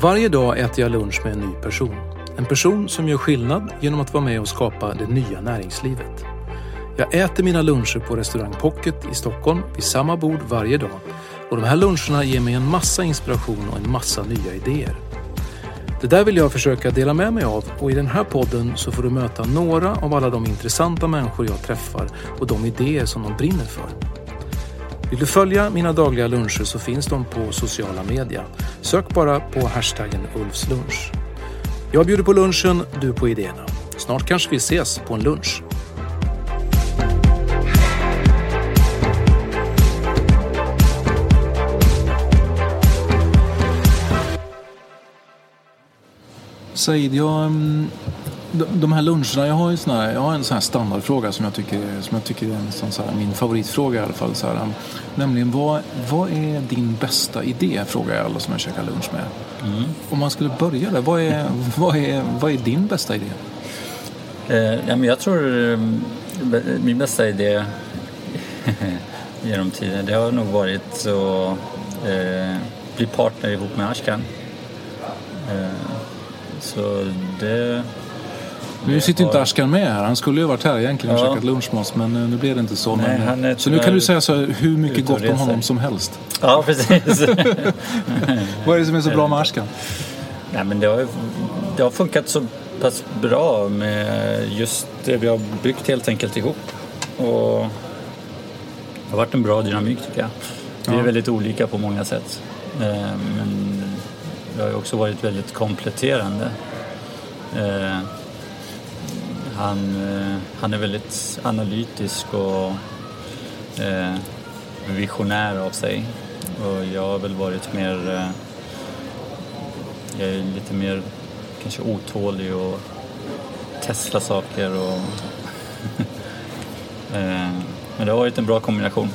Varje dag äter jag lunch med en ny person. En person som gör skillnad genom att vara med och skapa det nya näringslivet. Jag äter mina luncher på restaurang Pocket i Stockholm vid samma bord varje dag och de här luncherna ger mig en massa inspiration och en massa nya idéer. Det där vill jag försöka dela med mig av och i den här podden så får du möta några av alla de intressanta människor jag träffar och de idéer som de brinner för. Vill du följa mina dagliga luncher så finns de på sociala media. Sök bara på hashtaggen Ulfslunch. Jag bjuder på lunchen, du på idéerna. Snart kanske vi ses på en lunch. Said, jag, mm, de här luncherna, jag har, ju såna här, jag har en sån här standardfråga som jag tycker, som jag tycker är en sån här, min favoritfråga i alla fall. Så här, um, nämligen, vad, vad är din bästa idé? Frågar jag alla som jag käkar lunch med. Mm. Om man skulle börja där, vad är, vad är, vad är din bästa idé? Eh, ja, men jag tror eh, min bästa idé genom tiden, det har nog varit att eh, bli partner ihop med Ashkan. Eh, så det... Nu sitter inte Ashkan med här. Han skulle ju varit här egentligen och ja. käkat lunch med oss men eh, nu blev det inte så. Nej, men, eh, så nu kan du säga så hur mycket gott om honom som helst. Ja, precis. Vad är det som är så bra med Ashkan? Nej, men det, har, det har funkat så pass bra med just det vi har byggt helt enkelt ihop. Och det har varit en bra dynamik tycker jag. Vi är väldigt olika på många sätt. Eh, men det har ju också varit väldigt kompletterande. Han, eh, han är väldigt analytisk och eh, visionär av sig. Och jag har väl varit mer... Eh, jag är lite mer kanske otålig och testar saker och... Men det har varit en bra kombination.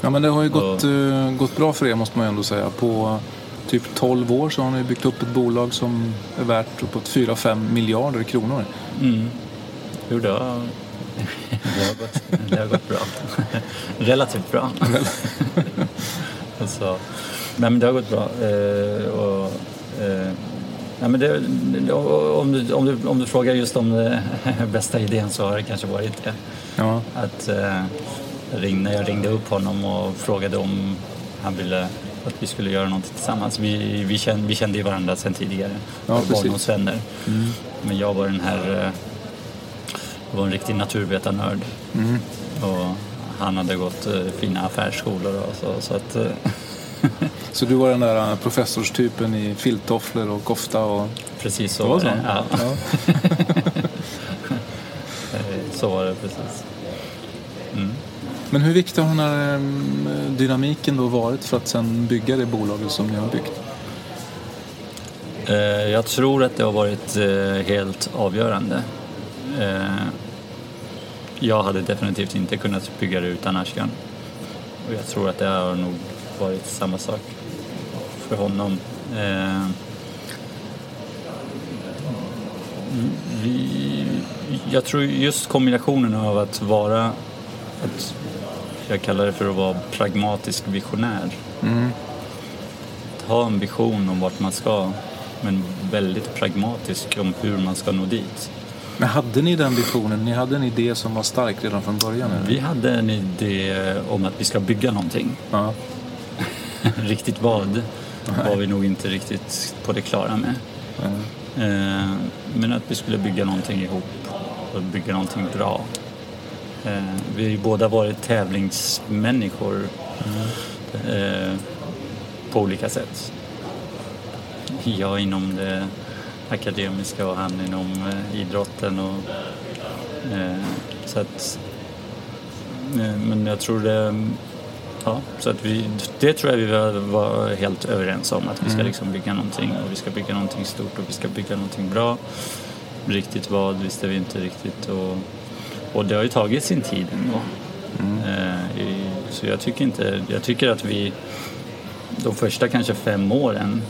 Ja men det har ju gått, och, gått bra för er måste man ju ändå säga. På typ 12 år så har ni byggt upp ett bolag som är värt uppåt 4-5 miljarder kronor. Mm. Jo, det har, det har, gått, det har gått bra. Relativt bra. alltså, nej, men det har gått bra. Eh, och, eh, nej, men det, om, du, om, du, om du frågar just om det bästa idén så har det kanske varit det. Ja. Att, eh, när jag ringde upp honom och frågade om han ville att vi skulle göra något tillsammans. Vi, vi, kände, vi kände ju varandra sedan tidigare, ja, barndomsvänner. Mm. Men jag var den här, eh, var en riktig naturvetarnörd. Mm. Och han hade gått uh, fina affärsskolor och så. Så, att, uh, så du var den där professorstypen i filttofflor och kofta? Och... Precis så var det. Ja. ja. så var det precis. Mm. Men hur viktig har den här dynamiken då varit för att sen bygga det bolaget som ni har byggt? Eh, jag tror att det har varit eh, helt avgörande. Eh, jag hade definitivt inte kunnat bygga det utan Ashkan. Och jag tror att det har nog varit samma sak för honom. Vi, jag tror just kombinationen av att vara ett jag kallar det för att vara pragmatisk visionär. Mm. Att ha en vision om vart man ska men väldigt pragmatisk om hur man ska nå dit. Men hade ni den visionen? Ni hade en idé som var stark redan från början? Eller? Vi hade en idé om att vi ska bygga någonting. Ja. riktigt vad var vi nog inte riktigt på det klara med. Mm. Eh, men att vi skulle bygga någonting ihop och bygga någonting bra. Eh, vi har ju båda varit tävlingsmänniskor eh, på olika sätt. Jag inom det akademiska och han inom eh, idrotten. Och, eh, så att, eh, men jag tror det Ja, så att vi, det tror jag vi var, helt överens om att vi ska Mm. liksom bygga någonting och vi ska bygga någonting stort och vi ska bygga någonting bra. Riktigt vad visste vi inte riktigt och, och det har ju tagit sin tid ändå. Mm. Så jag tycker inte, jag tycker att vi de första kanske fem åren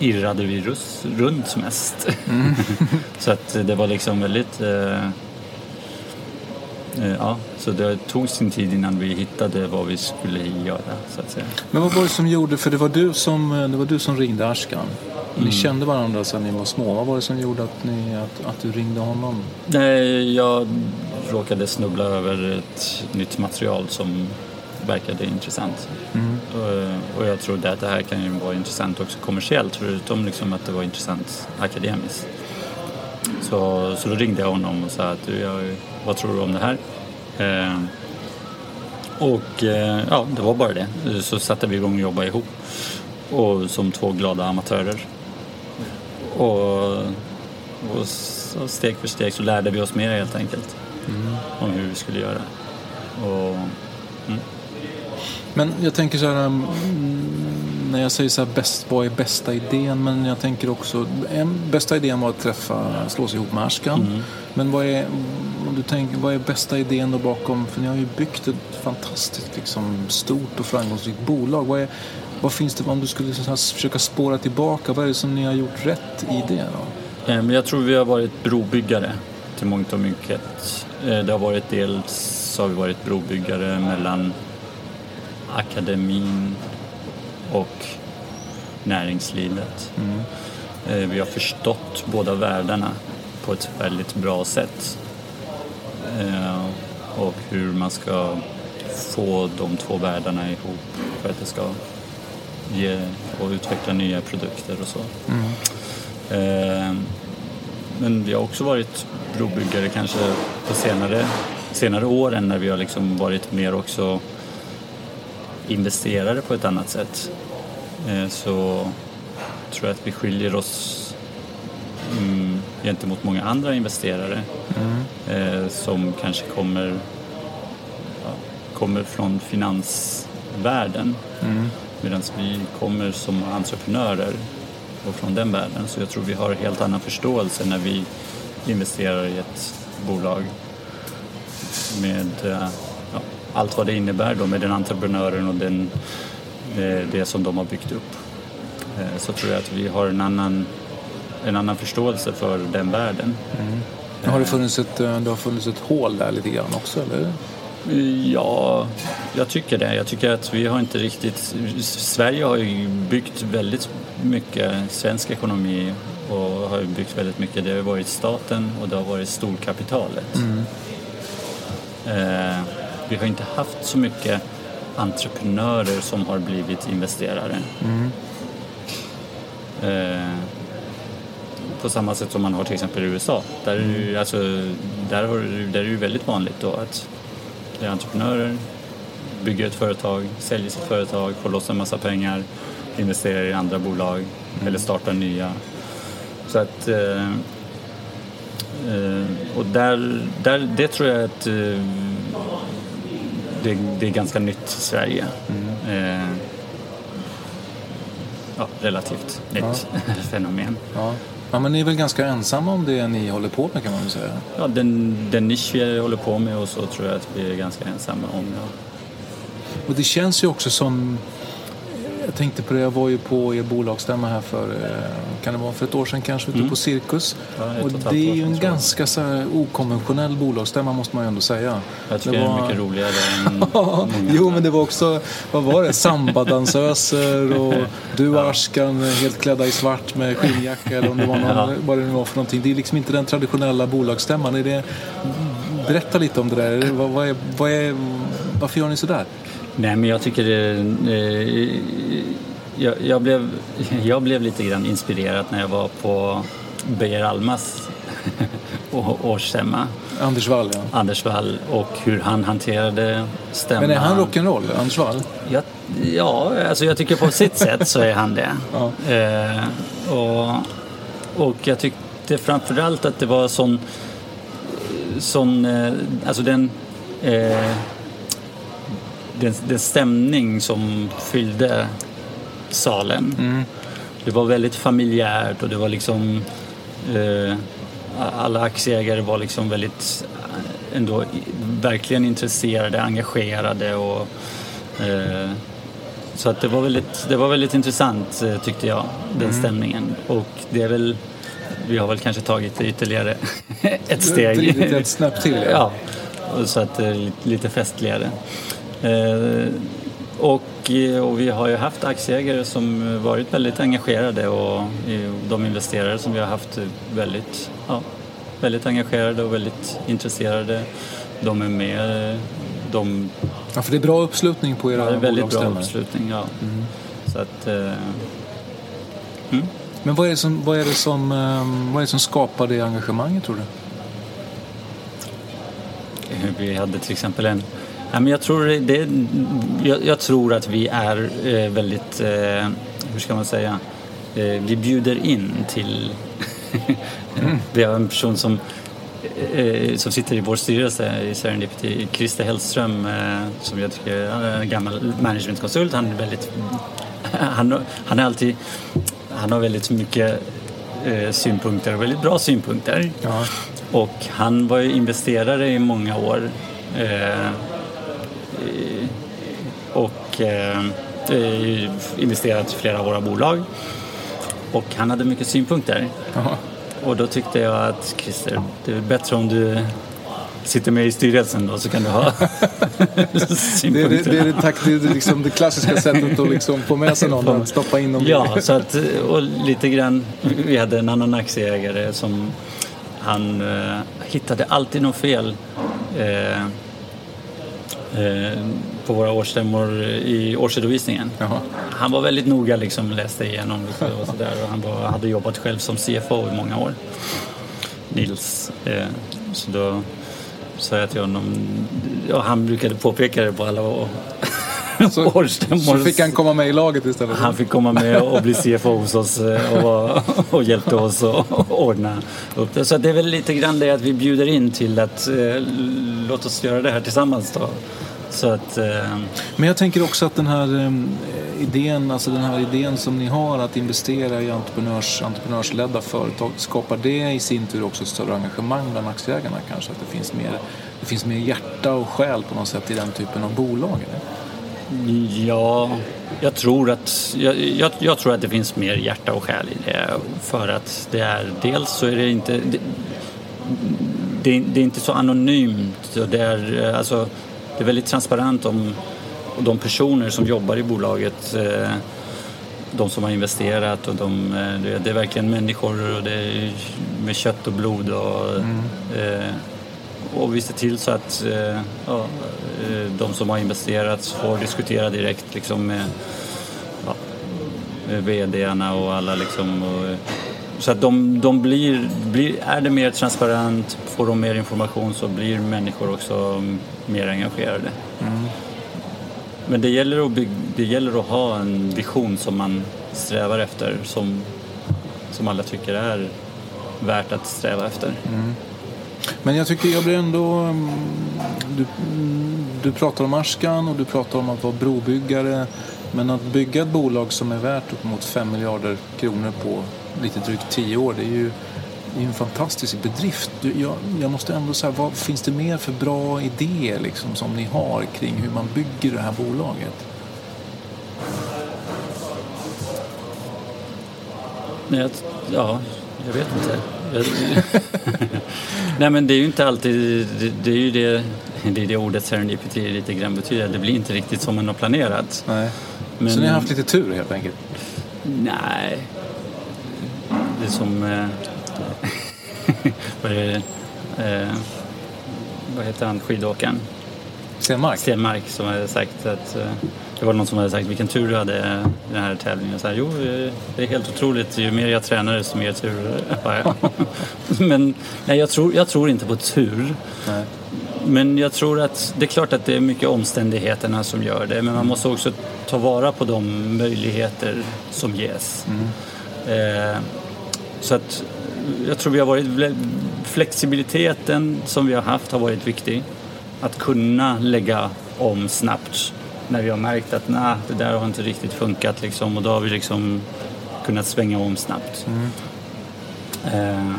irrade vi rus, runt mest. Mm. så att det var liksom väldigt eh, Eh, Ja, så det tog sin tid innan vi hittade vad vi skulle göra så att säga. Men vad var det som gjorde, för det var du som, det var du som ringde Ashkan. Ni Mm. kände varandra sedan ni var små. Vad var det som gjorde att, ni, att, att du ringde honom? Nej, jag råkade snubbla över ett nytt material som verkade intressant. Och, och jag trodde att det här kan ju vara intressant också kommersiellt förutom liksom att det var intressant akademiskt. Så, så då ringde jag honom och sa att du, jag, vad tror du om det här? Eh, och eh, ja, det var bara det. Så satte vi igång och jobbade ihop. Och som två glada amatörer. Och, och så steg för steg så lärde vi oss mer helt enkelt. Om hur vi skulle göra. Och, Men jag tänker så här, mm, när jag säger så här, bäst, vad är bästa idén? Men jag tänker också, en, bästa idén var att träffa, slå sig ihop med Ashkan. Mm. Men vad är, om du tänker, vad är bästa idén då bakom? För ni har ju byggt ett fantastiskt liksom, stort och framgångsrikt bolag. Vad, är, vad finns det, om du skulle så här, försöka spåra tillbaka, vad är det som ni har gjort rätt i det då? Eh, Men jag tror vi har varit brobyggare till mångt och mycket. Eh, Det har varit dels så har vi varit brobyggare mellan akademin och näringslivet. Eh, Vi har förstått båda världarna på ett väldigt bra sätt. Eh, Och hur man ska få de två världarna ihop för att det ska ge och utveckla nya produkter och så. Eh, Men vi har också varit brobyggare kanske på senare, senare åren när vi har liksom varit mer också investerare på ett annat sätt. Eh, Så tror jag att vi skiljer oss mm, gentemot många andra investerare eh, som kanske kommer, ja, kommer från finansvärlden. Medan vi kommer som entreprenörer och från den världen. Så jag tror vi har en helt annan förståelse när vi investerar i ett bolag med eh, allt vad det innebär då med den entreprenören och den, eh, det som de har byggt upp. Eh, Så tror jag att vi har en annan, en annan förståelse för den världen. Har det funnits ett, eh, det har funnits ett hål där lite grann också, eller? Ja, jag tycker det. Jag tycker att vi har inte riktigt... Sverige har ju byggt väldigt mycket, svensk ekonomi och har byggt väldigt mycket. Det har varit staten och det har varit storkapitalet. Eh, vi har inte haft så mycket entreprenörer som har blivit investerare. Eh, på samma sätt som man har till exempel i USA. Där är det, ju- alltså, där har, där är det väldigt vanligt då att det är entreprenörer, bygger ett företag, säljer sitt företag, får loss en massa pengar, investerar i andra bolag eller startar nya. Så att, eh, eh, och där, där, det tror jag att eh, det, det är ganska nytt i Sverige. Eh, ja, relativt nytt fenomen. Ja. ja, men ni är väl ganska ensamma om det ni håller på med kan man väl säga? Ja, den, den nisch vi håller på med och så tror jag att vi är ganska ensamma om. Ja. Och det känns ju också som... Jag tänkte på det, jag var ju på er bolagsstämma här för, eh, kan det vara för ett år sedan kanske, ute Mm. på Cirkus. Ja, ett och det är ju en ganska så här, okonventionell bolagsstämma måste man ju ändå säga. Jag tycker det, var- är mycket roligare än många jo men det var också, vad var det, sambadansöser och du och Ashkan helt klädda i svart med skinnjacka eller om det var någon, Ja. vad det nu var för någonting. Det är liksom inte den traditionella bolagsstämman. Är det, berätta lite om det där. Är det- Vad, vad är, vad är, varför gör ni sådär? Nej, men jag tycker det... Eh, jag, jag, blev, jag blev lite grann inspirerad när jag var på Beijer Almas årsstämma. Anders Wall ja. Anders Wall och hur han hanterade stämman. Men är han rock'n'roll, Anders Wall? Ja, ja, alltså jag tycker på sitt sätt så är han det. Ja. Eh, och, och jag tyckte framförallt att det var sån, sån eh, alltså den, eh, den, den stämning som fyllde salen. Mm. Det var väldigt familjärt och det var liksom eh, alla aktieägare var liksom väldigt eh, ändå verkligen intresserade, engagerade och eh, så att det var väldigt, det var väldigt intressant eh, tyckte jag, den stämningen. Och det är väl, vi har väl kanske tagit det ytterligare ett steg. Ett snäpp till ja. Ja, så att det är lite festligare. Eh, och, eh, och vi har ju haft aktieägare som varit väldigt engagerade och eh, de investerare som vi har haft väldigt, ja, väldigt engagerade och väldigt intresserade. De är med, de ja. För det är bra uppslutning på era har väldigt bra bolagsstämmor. uppslutning. Ja. Så att, eh, Men vad är, som, vad, är det som, ehm, vad är det som skapar det engagemanget tror du? Vi hade till exempel en... Ja, men jag, tror det, jag, jag tror att vi är eh, väldigt, eh, hur ska man säga, eh, vi bjuder in till... vi har en person som, som sitter i vår styrelse i Serendipity, Christer Hellström, som jag tycker är en gammal managementkonsult. Han är väldigt... Han, han är alltid... Han har väldigt mycket synpunkter, och väldigt bra synpunkter. Ja. Och han var ju investerare i många år. Och eh, investerat i flera av våra bolag. Och han hade mycket synpunkter. Jaha. Och då tyckte jag att Christer, det är bättre om du sitter med i styrelsen då så kan du ha Det är det, synpunkter. det, är det, tack, det, är liksom det klassiska sättet att liksom få med sig någon och stoppa in dem. Ja, så att, och lite grann, vi hade en annan aktieägare som han eh, hittade alltid något fel eh, på våra årsstämmor i årsredovisningen. Jaha. Han var väldigt noga, liksom, läste igenom och sådär och han var, hade jobbat själv som CFO i många år. Nils. Eh, så då sa jag till honom, och han brukade påpeka det på alla Så, så fick han komma med i laget istället. Han fick komma med och bli CFO hos oss eh, och, var, och hjälpte oss att ordna upp det. Så det är väl lite grann det att vi bjuder in till att eh, låt oss göra det här tillsammans då. Så att, eh, Men jag tänker också att den här eh, idén, alltså den här idén som ni har att investera i entreprenörs, entreprenörsledda företag, skapar det i sin tur också större engagemang bland aktieägarna kanske? Att det finns mer, det finns mer hjärta och själ på något sätt i den typen av bolag? Eller? Ja, jag tror, att, jag, jag, jag tror att det finns mer hjärta och själ i det. För att det är, dels så är det inte det, det, det är inte så anonymt. och Det är, alltså, det är väldigt transparent om de personer som jobbar i bolaget. Eh, de som har investerat och de, eh, det, är verkligen människor och det är med kött och blod. Och, eh, och vi ser till så att eh, ja, eh, de som har investerat får diskutera direkt liksom, med ja, vdarna och alla. Liksom, och, så att de, de blir, blir, är det mer transparent, får de mer information så blir människor också mer engagerade. Men det gäller, att det gäller att ha en vision som man strävar efter som, som alla tycker är värt att sträva efter. Men jag tycker jag blir ändå... Mm, du, mm, du pratar om Ashkan och du pratar om att vara brobyggare. Men att bygga ett bolag som är värt uppemot 5 miljarder kronor på lite drygt 10 år, det är ju det är en fantastisk bedrift. Jag, jag måste ändå säga, vad finns det mer för bra idéer liksom, som ni har kring hur man bygger det här bolaget? Nej, ja, jag vet inte. Nej men det är ju inte alltid, det, det är ju det, det, är det ordet serendipity lite grann betyder. Det blir inte riktigt som man har planerat. Nej. Men, Så ni har haft lite tur helt enkelt? Nej. Det är som... Eh, vad, är det, eh, vad heter han, skidåkaren? Stenmark? Stenmark som hade sagt att eh, det var någon som hade sagt vilken tur du hade i den här tävlingen. Så här, jo, eh, det är helt otroligt. Ju mer jag tränar desto mer tur har jag. Men nej, jag, tror, jag tror inte på tur. Nej. Men jag tror att det är klart att det är mycket omständigheterna som gör det. Men man måste också ta vara på de möjligheter som ges. Eh, så att jag tror vi har varit, flexibiliteten som vi har haft har varit viktig. Att kunna lägga om snabbt när vi har märkt att nah, det där har inte riktigt funkat liksom, och då har vi liksom kunnat svänga om snabbt. Eh,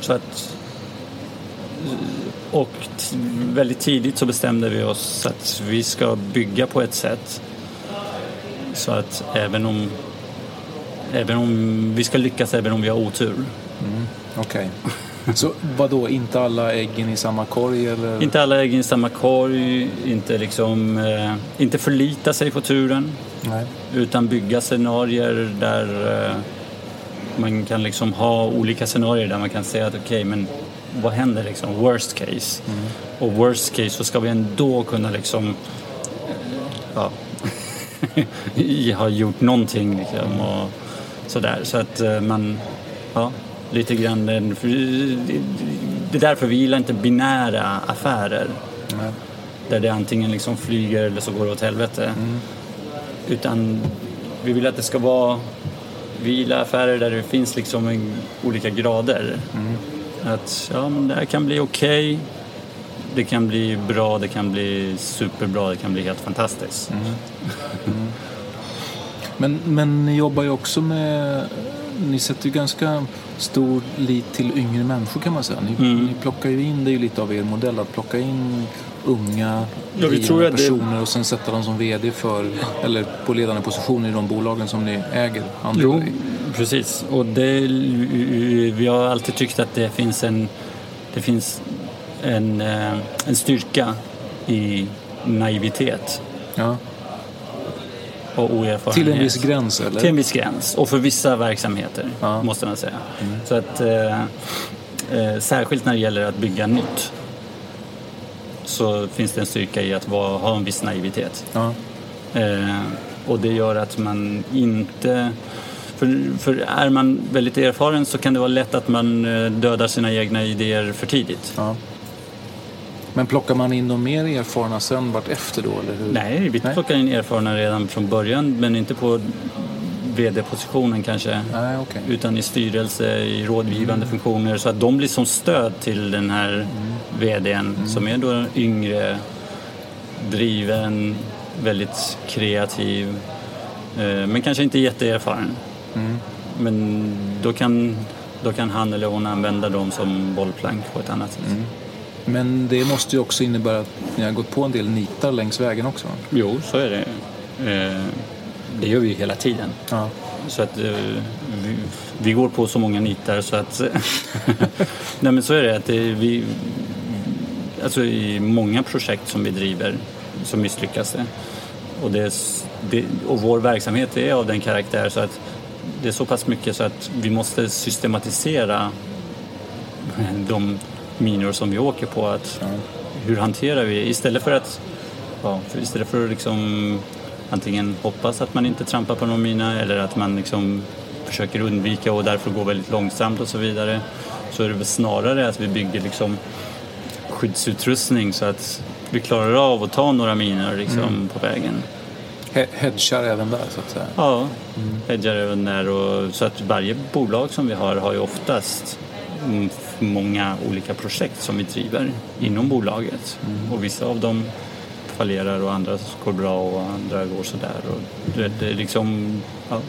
så att och väldigt tidigt så bestämde vi oss att vi ska bygga på ett sätt så att även om, även om vi ska lyckas även om vi har otur. Okej. Så vad då inte alla äggen i samma korg eller? Inte alla ägg i samma korg, inte, liksom, eh, inte förlita sig på turen Nej. utan bygga scenarier där eh, man kan liksom ha olika scenarier där man kan säga att okej, men vad händer liksom? Worst case. Och worst case så ska vi ändå kunna liksom eh, ja, ha gjort någonting liksom och sådär. Så att eh, man, ja, lite grann den, det- är därför vi gillar inte binära affärer. Nej. Där det antingen liksom flyger eller så går det åt helvete. Utan vi vill att det ska vara... Vi gillar affärer där det finns liksom en, olika grader. Att ja, men det här kan bli okej. Det kan bli bra, det kan bli superbra, det kan bli helt fantastiskt. Men, men ni jobbar ju också med... Ni sätter ju ganska stor lit till yngre människor kan man säga. Ni, Mm. ni plockar ju in, det är ju lite av er modell, att plocka in unga Ja, vi drivande tror att det- personer och sen sätta dem som VD för, eller på ledande positioner i de bolagen som ni äger andelar i. precis. Och det, vi har alltid tyckt att det finns en, det finns en, eh, en styrka i naivitet Ja. Och oerfarenhet. Till en viss gräns eller? Till en viss gräns. Och för vissa verksamheter, Ja. måste man säga. Så att, eh, eh, särskilt när det gäller att bygga nytt så finns det en styrka i att vara, ha en viss naivitet. Ja. Eh, och det gör att man inte... För, för är man väldigt erfaren så kan det vara lätt att man eh, dödar sina egna idéer för tidigt. ja. Men plockar man in de mer erfarna sen vart efter då? Eller hur? Nej, vi plockar in erfarna redan från början men inte på VD-positionen kanske. Nej, okej. utan i styrelse, i rådgivande funktioner så att de blir som stöd till den här VDn som är då yngre, driven, väldigt kreativ eh, men kanske inte jätteerfaren. Men då kan, då kan han eller hon använda dem som bollplank på ett annat sätt. Men det måste ju också innebära att ni har gått på en del nitar längs vägen också. Jo, så är det. Eh, det gör vi ju hela tiden. Ja. Så att eh, vi, vi går på så många nitar så att... Nej men så är det att det, vi... Alltså i många projekt som vi driver så misslyckas det. Och, det, det. och vår verksamhet är av den karaktär så att det är så pass mycket så att vi måste systematisera de minor som vi åker på. Att Hur hanterar vi istället för att Ja, för istället för att liksom antingen hoppas att man inte trampar på någon mina eller att man liksom försöker undvika och därför går väldigt långsamt och så vidare så är det väl snarare att vi bygger liksom skyddsutrustning så att vi klarar av att ta några minor liksom på vägen. He- hedgar även där så att säga. Ja, hedgar även där och så att varje bolag som vi har har ju oftast mm, många olika projekt som vi driver inom bolaget och vissa av dem fallerar och andra går bra och andra går sådär. Och du vet, det är liksom... Ja.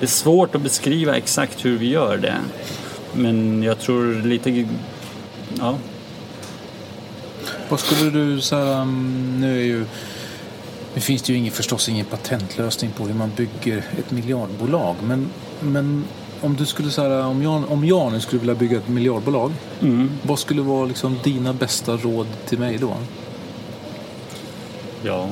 Det är svårt att beskriva exakt hur vi gör det. Men jag tror lite... Ja, Vad skulle du säga, um, nu är ju Nu finns det ju ingen, förstås ingen patentlösning på hur man bygger ett miljardbolag. Men, men om du skulle säga, om jag, om jag nu skulle vilja bygga ett miljardbolag. Mm. Vad skulle vara liksom dina bästa råd till mig då? Ja.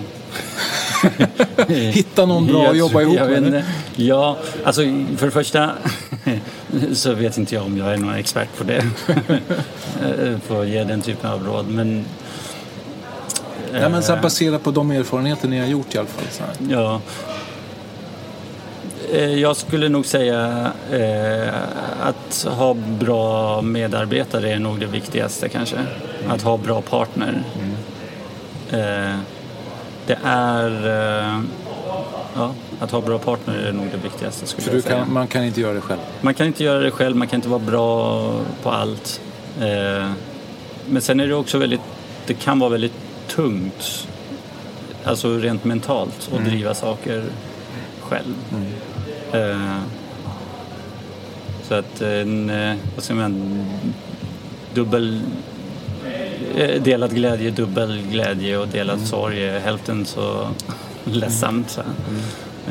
Hitta någon bra att jobba ihop vet med. Ja, alltså för det första så vet inte jag om jag är någon expert på det. För att ge den typen av råd. Men, Ja, men så här, eh, baserat på de erfarenheter ni har gjort i alla fall. Så här. Ja. Eh, Jag skulle nog säga eh, att ha bra medarbetare är nog det viktigaste kanske. Att ha bra partner. Eh, det är... Eh, ja, att ha bra partner är nog det viktigaste skulle För jag du säga. kan, man kan inte göra det själv. Man kan inte göra det själv, man kan inte vara bra på allt. Eh, men sen är det också väldigt, det kan vara väldigt tungt, alltså rent mentalt, att driva saker själv. Eh, så att en, eh, vad säger man, dubbel, eh, delad glädje, dubbel glädje och delad sorg är hälften så ledsamt. Så.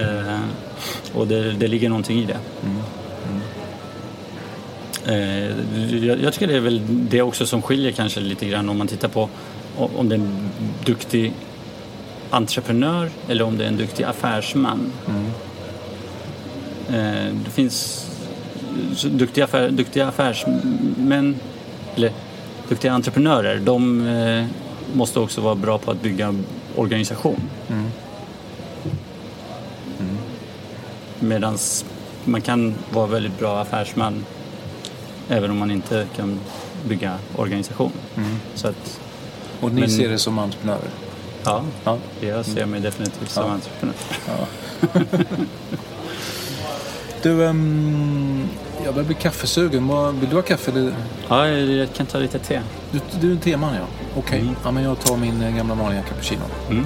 Eh, och det, det ligger någonting i det. Eh, jag, jag tycker det är väl det också som skiljer kanske lite grann om man tittar på om det är en duktig entreprenör eller om det är en duktig affärsman. Eh, det finns så duktiga, affär, duktiga affärsmän, eller duktiga entreprenörer, de eh, måste också vara bra på att bygga organisation. Medan man kan vara väldigt bra affärsman även om man inte kan bygga organisation. Så att, Och ni Men- ser det som entreprenörer. ja, Ja. jag ser mig definitivt som entreprenör. Du, ehm, jag börjar bli kaffesugen. Vill du ha kaffe? Eller? Ja, jag kan ta lite te. Du, du är en teman, ja. Okej. Ja, men jag tar min eh, gamla vanliga cappuccino. Mm.